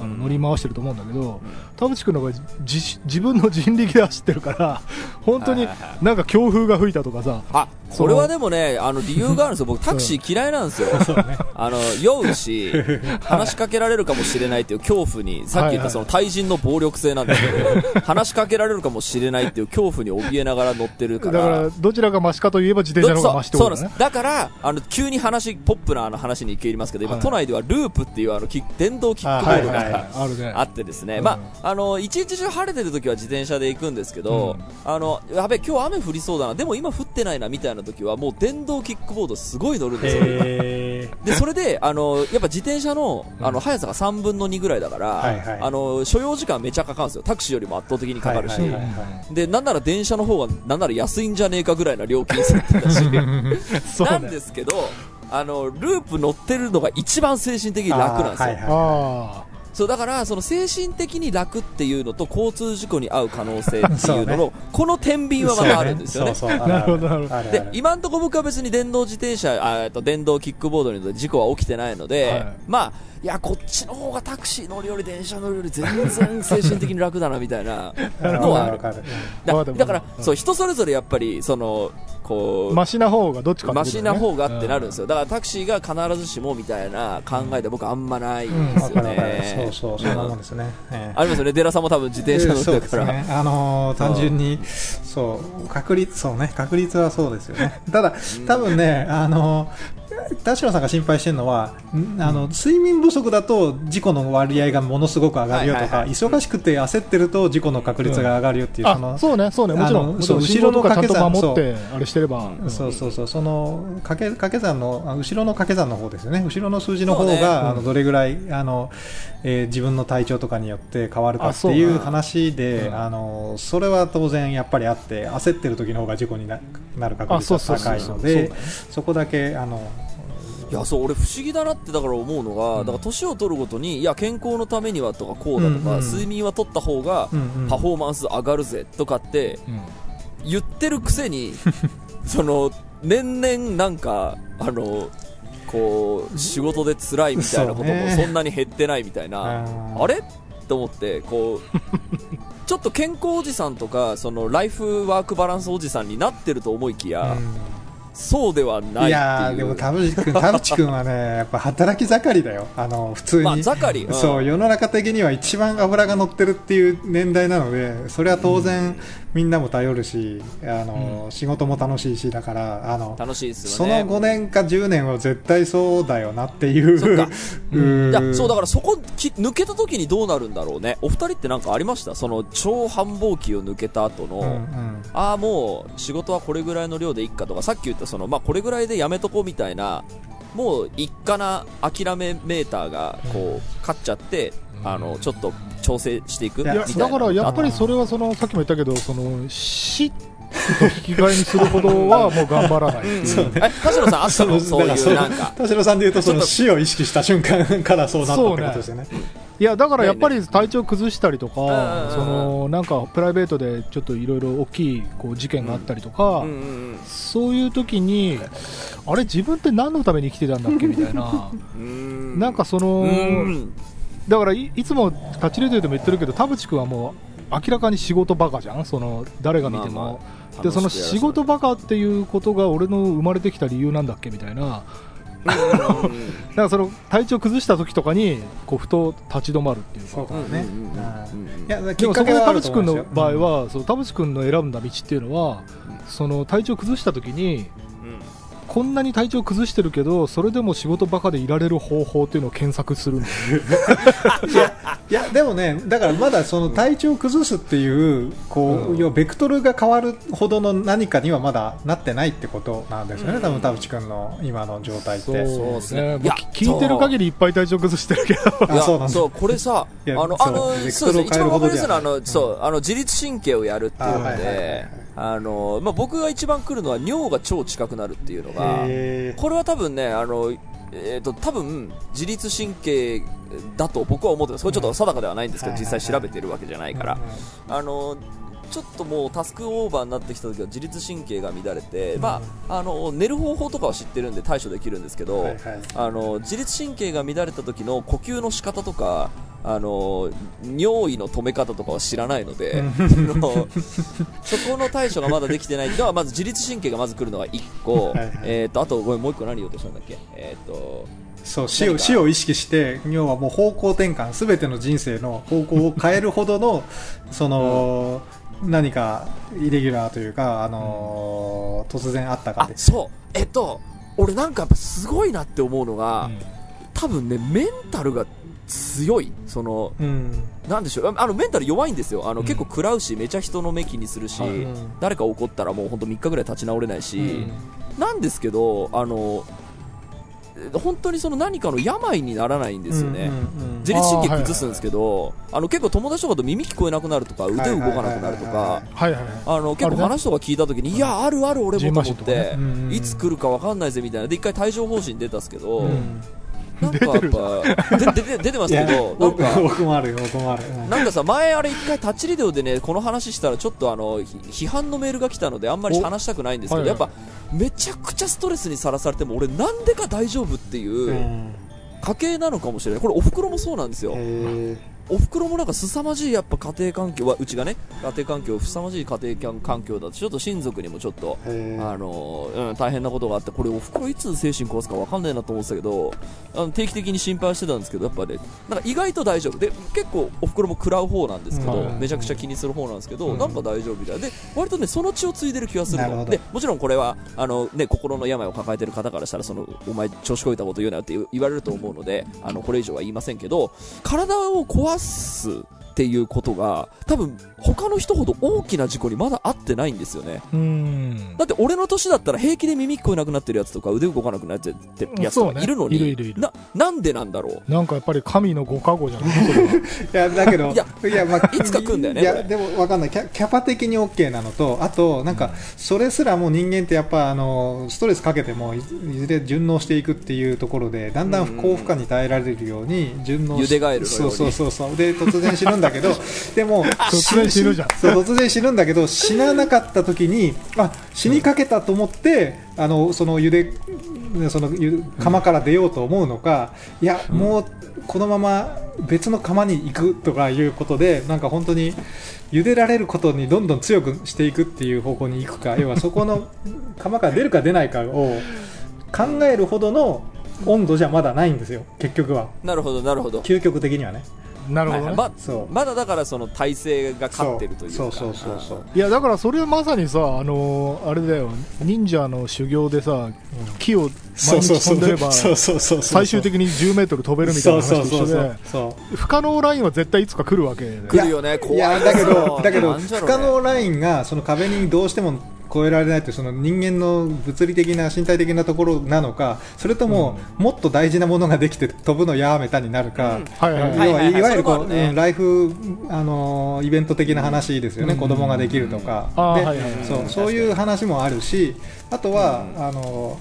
あの乗り回してると思うんだけど田淵君の場合自自分の人力で走ってるから 本当になんか強風が吹いたとかさあこれはでもね、あの理由があるんですよ、僕、タクシー嫌いなんですよ、あの酔うし、話しかけられるかもしれないっていう恐怖に、さっき言ったその対人の暴力性なんですけど、話しかけられるかもしれないっていう恐怖に怯えながら乗ってるかだからら。どちらがマシかといえば自転車の方がマシってそうことだね。そうなんです。だからあの急に話ポップなあの話に切りますけど今、はい。都内ではループっていうあのキ電動キックボあードが、あるね。あってですね、うん。まあ、あの一日中晴れてる時は自転車で行くんですけど、あのやべ今日雨降りそうだな。でも今降ってないなみたいな時はもう電動キックボードすごい乗るんですよ、へでそれであのやっぱ自転車のあの速さが3分の2ぐらいだから、はいはい。あの所要時間めちゃかかるんですよ。タクシーよりも圧倒的にーかかるし、はいはいはいはでなんなら電車の方がなんなら安いんじゃねえかぐらいな料金設定だしそうなんねですけどあのループ乗ってるのが一番精神的に楽なんですよ、はいはいあそうだからその精神的に楽っていうのと交通事故に遭う可能性っていうのの この天秤はまたあるんですよね。そうそうそう。なるほどなるほど。で今のところ僕は別に電動自転車あえっと電動キックボードに事故は起きてないので、はい。まあいやこっちの方がタクシー乗るより電車乗るより全然精神的に楽だなみたいな。のはある。だだから、うんそう人それぞれやっぱりそのこうマシな方がどっちかマシな方がってなるんですよ、だからタクシーが必ずしもみたいな考えで僕あんまないんですよね、そうそうそんなもんですね。ええ。ありますよね。デラさんも多分自転車乗ってから、あのー単純に、そう、確率、そうね、確率はそうですよね。ただ、多分ね、あのー田代さんが心配してるのは、んあの、睡眠不足だと事故の割合がものすごく上がるよとか、はいはいはい。忙しくて焦ってると事故の確率が上がるよっていう、そのあ、そうねそうね。もちろんそう後ろの掛け算守ってあれしてれば。うんそうそうそう、その掛け掛け算のあ後ろの掛け算の方ですよね、後ろの数字の方が、そうね。あのどれぐらいあの、えー自分の体調とかによって変わるかっていうう話で、うん。あのそれは当然やっぱりあって、焦ってる時の方が事故にななる確率が高いのでそこだけあのいやそう俺不思議だなってだから思うのが、だから年を取るごとにいや健康のためにはとかこうだとか、うんうん。睡眠は取った方がうんうんパフォーマンス上がるぜとかってうん。言ってるくせに その年々なんかあのこう仕事で辛いみたいなこともそんなに減ってないみたいな、あー。あれと思ってこう ちょっと健康おじさんとかそのライフワークバランスおじさんになってると思いきや、そうではないいやーでも田淵君 田淵君はねやっぱ働き盛りだよ。あの普通に、まあ盛り、うん。そう世の中的には一番脂が乗ってるっていう年代なのでそれは当然みんなも頼るしあの、仕事も楽しいしだからあの楽しいですそのよね5年か10年は絶対そうだよなっていう。そ うだからそこき抜けた時にどうなるんだろうね。お二人って何かありました？その超繁忙期を抜けた後の、うんうん。ああもう仕事はこれぐらいの量でいっかとか。さっき言ったその、まあ、これぐらいでやめとこうみたいなもう一かな諦めメーターがこう勝っちゃって、あのちょっと調整していくだからやっぱりそれはそのさっきも言ったけどその死と引き換えにするほどはもう頑張らないう。そう。ねえ田代さん あったの？そういうなんか。田代さんで言うとその死を意識した瞬間からそうなったってことですよね。いやだからやっぱり体調崩したりとか、うんうんうんそのなんかプライベートでちょっといろいろ大きいこう事件があったりとか、うんうんうんそういう時にあれ自分って何のために生きてたんだっけ？みたいな。なんかその、うんだからいいつもタッチレディオでも言ってるけど田淵君はもう明らかに仕事バカじゃん？その誰が見ても、まあまあでその仕事バカっていうことが俺の生まれてきた理由なんだっけ？みたいな。うんうんうん だからその体調崩した時とかにこうふと立ち止まるっていうか。そね。でもそこで田淵君の場合は、そう田淵君の選んだ道っていうのは、その体調崩した時にこんなに体調崩してるけどそれでも仕事バカでいられる方法っていうのを検索するんだよ いやでもねだからまだその体調を崩すっていうこう、うん要はベクトルが変わるほどの何かにはまだなってないってことなんですよね、うん。多分田淵君の今の状態って。そうですね。もいや聞いてる限りいっぱい体調崩してるけど。そうなんだ。そうこれさいやあのあのそうですね。一トルを変える番わかりやすいのはあのそうあの自律神経をやるっていうのあはいはいはいはでいあのまあ僕が一番来るのは尿が超近くなるっていうのがこれは多分ねあのえー、と多分自律神経だと僕は思ってます。これちょっと定かではないんですけど、うん実際調べてるわけじゃないから、あのちょっともうタスクオーバーになってきた時は自律神経が乱れて、まあ、あの寝る方法とかは知ってるんで対処できるんですけど、はいはい。あの自律神経が乱れた時の呼吸の仕方とかあの尿意の止め方とかは知らないので、あのそこの対処がまだできてないのはまず自律神経がまず来るのが1個、はいはい。えー、とあとごめんもう1個何言おうとしたんだっけ、えー、と。そう死を死を意識して要はもう方向転換すべての人生の方向を変えるほどのその、何かイレギュラーというか、あのー突然あったかであそう。えっと俺なんかやっぱすごいなって思うのが、うん。多分ねメンタルが強い。そのうん。なんでしょう。ああのメンタル弱いんですよ。あの、うん。結構食らうしめちゃ人の目気にするし、誰か怒ったらもう本当3日ぐらい立ち直れないし、うん。なんですけどあのえ本当にその何かの病にならないんですよね、うんうんうん。自律神経崩すんですけどあの結構友達とかと耳聞こえなくなるとか腕動かなくなるとかあの結構話とか聞いた時に、いやあるある俺もと思ってね、うんいつ来るか分かんないぜみたいな。で一回帯状疱疹出たんですけど、うんなんかやっぱで出て出てますけどなん僕か僕もあるよ僕もある、うん。なんかさ前あれ一回タッチリデオでねこの話したらちょっとあのひ批判のメールが来たのであんまり話したくないんですけど、おはいはい。やっぱめちゃくちゃストレスにさらされても俺なんでか大丈夫っていううん。家系なのかもしれない。これお袋もそうなんですよ。へお袋もなんか凄まじいやっぱ家庭環境はうちがね家庭環境凄まじい家庭環境だとちょっと親族にもちょっとあのうん、大変なことがあってこれお袋いつ精神壊すか分かんないなと思ってたけどあの定期的に心配してたんですけどやっぱねなんか意外と大丈夫。で結構お袋も食らう方なんですけど、うん。めちゃくちゃ気にする方なんですけど、うん。なんか大丈夫みたいで割とねその血を継いでる気がするの。でもちろんこれはあの、ね、心の病を抱えてる方からしたらそのお前調子こいたこと言うなよって言われると思うのであのこれ以上は言いませんけど体を壊す。っていうことが多分他の人ほど大きな事故にまだ合ってないんですよね。うん。だって俺の年だったら平気で耳聞こえなくなってるやつとか腕動かなくなってるやつとかいるのに、ねいるいるいる。ななんでなんだろう？なんかやっぱり神のご加護じゃない？いやだけどいやまあいつか来んだよね。いやでもわかんない。キャキャパ的に OK なのとあとなんかそれすらも人間ってやっぱあのストレスかけてもいいずれ順応していくっていうところでだんだん高負荷に耐えられるように順応しゆでガエルのように。そうそうそうそう。で突然死ぬんだけどでも突然死ぬじゃん。そう突然死ぬんだけど死ななかった時にあ死にかけたと思ってあのそのゆでそのゆ釜から出ようと思うのか、いや、もうこのまま別の釜に行くとかいうことでなんか本当に茹でられることにどんどん強くしていくっていう方向に行くか要はそこの 釜から出るか出ないかを考えるほどの温度じゃまだないんですよ結局は。なるほどなるほど。究極的にはねなるほどね、はいままだだからその体制が勝ってるというか。そう。そうそうそういやだからそれはまさにさあのーあれだよ。忍者の修行でさ木を毎日飛んでればそうそうそう。そう最終的に10メートル飛べるみたいな話と一緒で不可能ラインは絶対いつか来るわけで。来るよね。怖いだけどだけど不可能ラインがその壁にどうしても越えられないというその人間の物理的な身体的なところなのかそれとももっと大事なものができて飛ぶのやめたになるか、要はいわゆるこう、ね。うんライフあのイベント的な話ですよね、うん。子供ができるとか、そうそういう話もあるしあとは、あの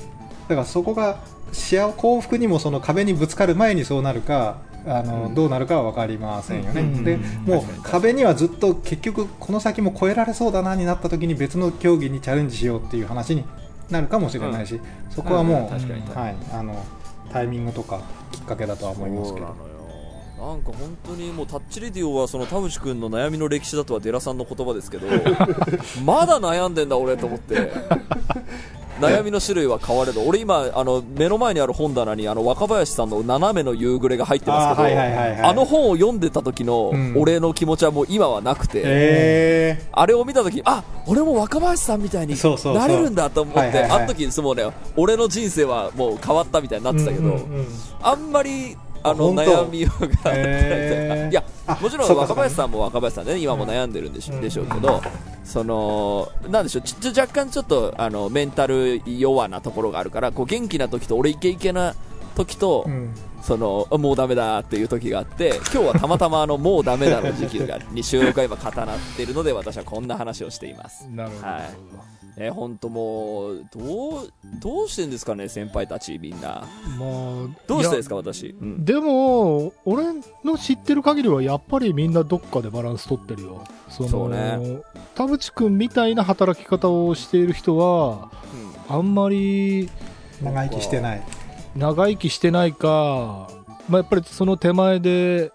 だからそこが幸幸福にもその壁にぶつかる前にそうなるかあの、うん。どうなるかは分かりませんよね、うん。でうん。もう壁にはずっと結局この先も越えられそうだなになった時に別の競技にチャレンジしようっていう話になるかもしれないし、そこはもう、はい、あのタイミングとかきっかけだとは思いますけど。そうなのよなんか本当にもうタッチレディオはその田淵君の悩みの歴史だとはデラさんの言葉ですけど まだ悩んでんだ俺と思って悩みの種類は変われど俺今あの目の前にある本棚にあの若林さんの斜めの夕暮れが入ってますけどあーはいはいはいはい。あの本を読んでた時のうん。俺の気持ちはもう今はなくて、えあれを見た時にあ俺も若林さんみたいになれるんだと思ってあの時もうね俺の人生はもう変わったみたいになってたけど、うんうんうん。あんまりあの悩みがあって。ないへー。いやあもちろんか若林さんも若林さんで、ね、今も悩んでるんでし,、うんでしょうけど、そのなんでしょうちち若干ちょっとあのメンタル弱なところがあるからこう元気な時と俺イケイケな時と、うんその、もうダメだっていう時があって、今日はたまたまあの、もうダメだの時期が、に収録が今重なっているので、私はこんな話をしています。なるほど。はいえー、ほんともう、どう、どうしてんですかね、先輩たちみんな。まあ、どうしてですか、私？うん。でも、俺の知ってる限りは、やっぱりみんなどっかでバランス取ってるよ。そのそうね田淵君みたいな働き方をしている人は、あんまり長生きしてない長生きしてないか、まあ、やっぱりその手前で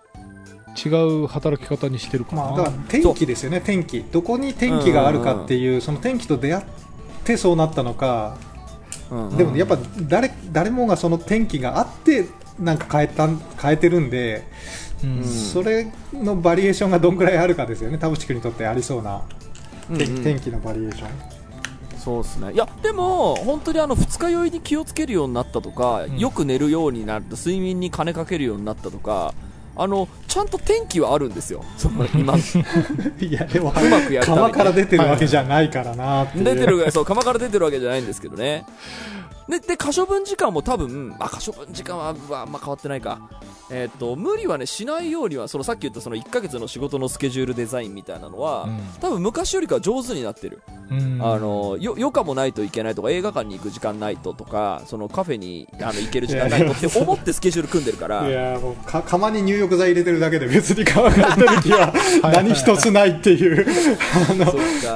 違う働き方にしてるかな。まあ、だから天気ですよね、天気、どこに天気があるかっていう、その天気と出会ってそうなったのか、うん。うん。でもやっぱ誰誰もがその天気があって、なんか変えた変えてるんで、うん。それのバリエーションがどんぐらいあるかですよね、田淵君にとってありそうな、うんうん。天天気のバリエーション。そうですね。いや、でも、本当にあの、二日酔いに気をつけるようになったとか、んよく寝るようになった、睡眠に金かけるようになったとか、あの、ちゃんと天気はあるんですよ。その、今、う いや、でも、まくやる川から出てるわけじゃないからな。出てるそう、釜から出てるわけじゃないんですけどね。で、で、可処分時間も多分、あ、可処分時間は、うわあんま変わってないか。えーっと、無理はね、しないようには、そのさっき言ったその1ヶ月の仕事のスケジュールデザインみたいなのは、うん。多分昔よりかは上手になってる。うん。あのよ余暇もないといけないとか映画館に行く時間ないととかそのカフェにあの行ける時間ないとって思ってスケジュール組んでるから。いやもうか釜に入浴剤入れてるだけで別に川から出る気は 何一つないっていう。あの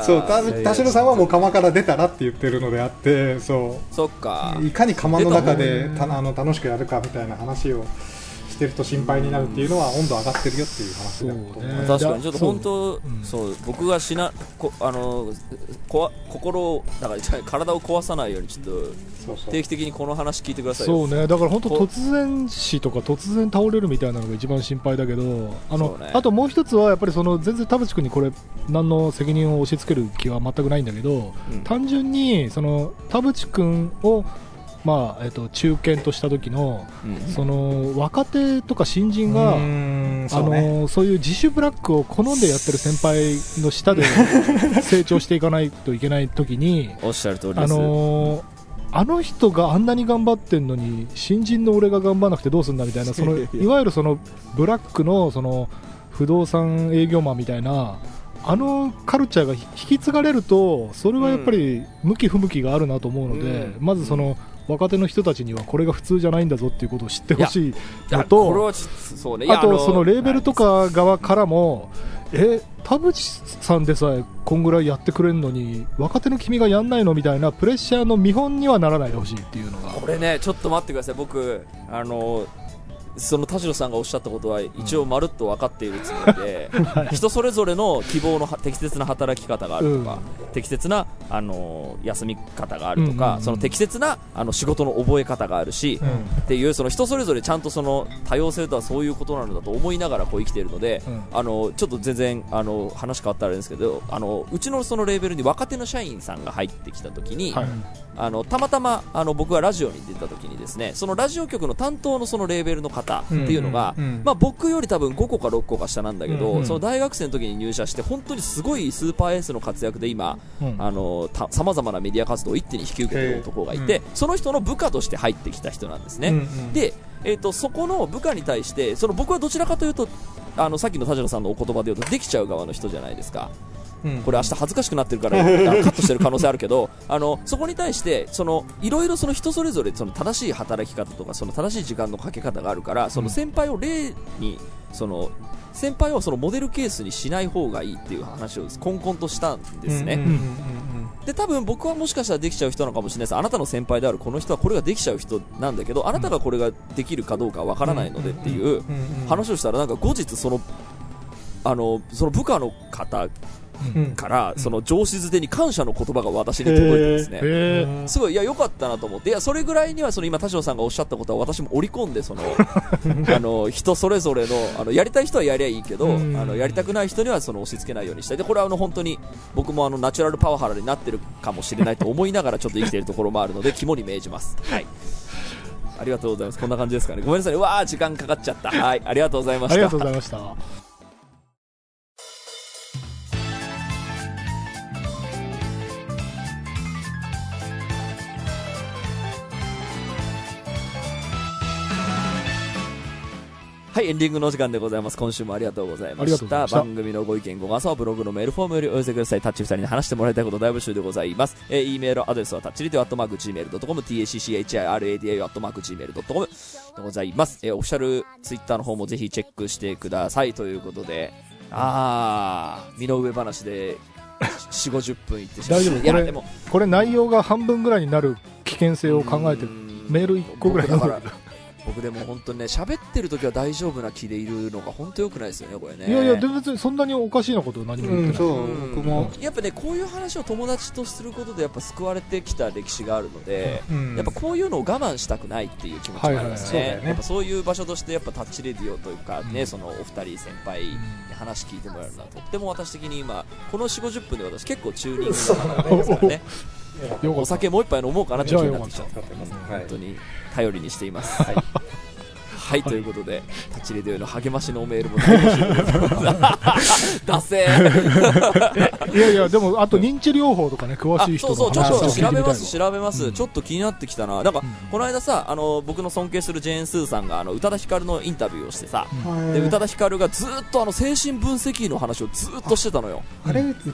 そう田代さんはもう釜から出たらって言ってるのであってそそっかういかに釜の中でたあの楽しくやるかみたいな話をしてると心配になるっていうのは温度上がってるよっていう話だと思う。そうね。確かに。ちょっと本当そううん。そう。僕がしなこあのこわ心をだから体を壊さないようにちょっとそうそう。定期的にこの話聞いてくださいよ。そうね、だから本当こ突然死とか突然倒れるみたいなのが一番心配だけど、あの、ね。あともう一つはやっぱりその全然田淵君にこれ何の責任を押し付ける気は全くないんだけど、うん。単純にその田淵君をまあえっと中堅とした時のうん。その若手とか新人が。あそうね。のそういう自主ブラックを好んでやってる先輩の下で 成長していかないといけない時に、おっしゃる通りであす、のーあの人があんなに頑張ってんのに新人の俺が頑張らなくてどうすんだみたいなそのいわゆるそのブラックのその不動産営業マンみたいなあのカルチャーが引き継がれるとそれはやっぱり向き不向きがあるなと思うので、うん。まずその若手の人たちにはこれが普通じゃないんだぞっていうことを知ってほしいのとそうね。あとそのレーベルとはいか側からも、え田淵さんでさえこんぐらいやってくれんのに若手の君がやんないのみたいなプレッシャーの見本にはならないでほしいっていうのが。これねちょっと待ってください。僕あのその田代さんがおっしゃったことは一応まるっと分かっているつもりで、人それぞれの希望のは適切な働き方があるとか、適切なあの休み方があるとか、その適切なあの仕事の覚え方があるし、うん。っていうその人それぞれちゃんとその多様性とはそういうことなのだと思いながらこう生きているので、うん。あのちょっと全然あの話変わったらあれですけどあのうちのそのレーベルに若手の社員さんが入ってきた時に、はい。あのたまたまあの僕がラジオに出た時にですねそのラジオ局の担当のそのレーベルの方っていうのが、まあ、僕より多分5個か6個か下なんだけど、その大学生の時に入社して本当にすごいスーパーエースの活躍で今さまざまなメディア活動を一手に引き受けてる男がいて、えその人の部下として入ってきた人なんですね。で、えー、とそこの部下に対してその僕はどちらかというとあのさっきの田代さんのお言葉で言うとできちゃう側の人じゃないですか。うん。これ明日恥ずかしくなってるから カットしてる可能性あるけどあのそこに対してそのいろいろその人それぞれその正しい働き方とかその正しい時間のかけ方があるからその先輩を例にその先輩をそのモデルケースにしない方がいいっていう話をこんこんとしたんですね、で多分僕はもしかしたらできちゃう人なのかもしれないです。あなたの先輩であるこの人はこれができちゃう人なんだけどあなたがこれができるかどうかわからないのでっていう話をしたらなんか後日そのあのその部下の方うんからその上司づてに感謝の言葉が私に届いてですね、すごい、いや、良かったなと思って、いや、それぐらいには、その今、田代さんがおっしゃったことは、私も織り込んで、その、あの、人それぞれの、あの、やりたい人はやりゃいいけど、うんあの、やりたくない人には、その、押し付けないようにしたい。で、これは、あの、本当に、僕も、あの、ナチュラルパワハラになってるかもしれないと思いながら、ちょっと生きているところもあるので、肝に銘じます。はい。ありがとうございます。こんな感じですかね。ごめんなさい。うわー、時間かかっちゃった。はい。ありがとうございました。ありがとうございましたはい、エンディングのお時間でございます。今週もありがとうございました。した番組のご意見、ご感想はブログのメールフォームよりお寄せください。タッチ2人に話してもらいたいこと大募集でございます。えー、E メールアドレスはタッチリディオアットマーク Gmail.com、tacchiradio アットマーク Gmail.com でございます。えー、オフィシャルツイッターの方もぜひチェックしてください。ということで、あー、身の上話で、4、50分いってしまい大丈夫いや、でも、これ内容が半分ぐらいになる危険性を考えてメール1個ぐらい僕だから僕でも本当にね喋ってる時は大丈夫な気でいるのが本当良くないですよねこれね。いやいやでも別にそんなにおかしいなことは何も言ってない、そう。うん僕も。やっぱねこういう話を友達とすることでやっぱ救われてきた歴史があるので、うん。やっぱこういうのを我慢したくないっていう気持ちがありますね,、はいはい。ね。やっぱそういう場所としてやっぱタッチレディオというかね、そのお二人先輩に話聞いてもらえるのはとっても私的に今この4 5 0分で私結構チューニングがですからねお酒もう一杯飲もうかなって気になってきちゃったはい本当に頼りにしています。はい。はい、ということで、タッチレディオへの励ましのメールも大募集でダセー。いやいやでもあと認知療法とかね詳あしい人そうそう、ちょっと調べます、調べます、うん。ちょっと気になってきたな。なんか、この間さ、あの、僕の尊敬するジェーン・スーさんが、あの、宇多田ヒカルのインタビューをしてさ、で、宇多田ヒカルがずーっとあの、精神分析の話をずーっとしてたのよ。あれめち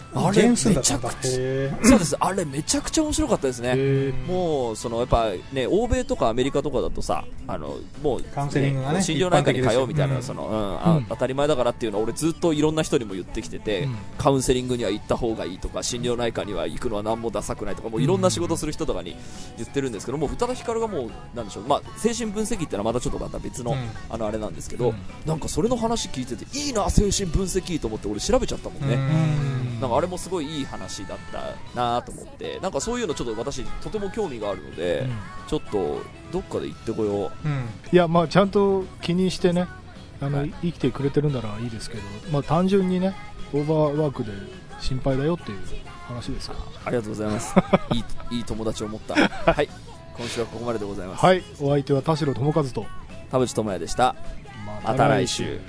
ゃくちゃへそうです、あれめちゃくちゃ面白かったですね。へもうそのやっぱね欧米とかアメリカとかだとさあのもう、セリングがね心療内科に通うみたいな、そのうんあうん。当たり前だからっていうのは俺ずっといろんな人にも言ってきてて、うん。カウンセリングには行った方がいいとか心療内科には行くのは何もダサくないとかもういろんな仕事する人とかに言ってるんですけどもう宇多田ヒカルがもうなんでしょう、まあ、精神分析っていうのはまたちょっとまた別の,、うん。あのあれなんですけど、うん。なんかそれの話聞いてていいな精神分析と思って俺調べちゃったもんね。うん。なんかあれもすごいいい話だったなと思ってなんかそういうのちょっと私とても興味があるので、うん。ちょっとどっかで行ってこよう。うん。いやまあちゃんと気にしてねあの、はい。生きてくれてるならいいですけど、まあ、単純にねオーバーワークで心配だよっていう話ですか。らありがとうございます。いいいい友達を持った。はい。今週はここまででございます、はい。お相手は田代智和と。田淵智也でした。また来週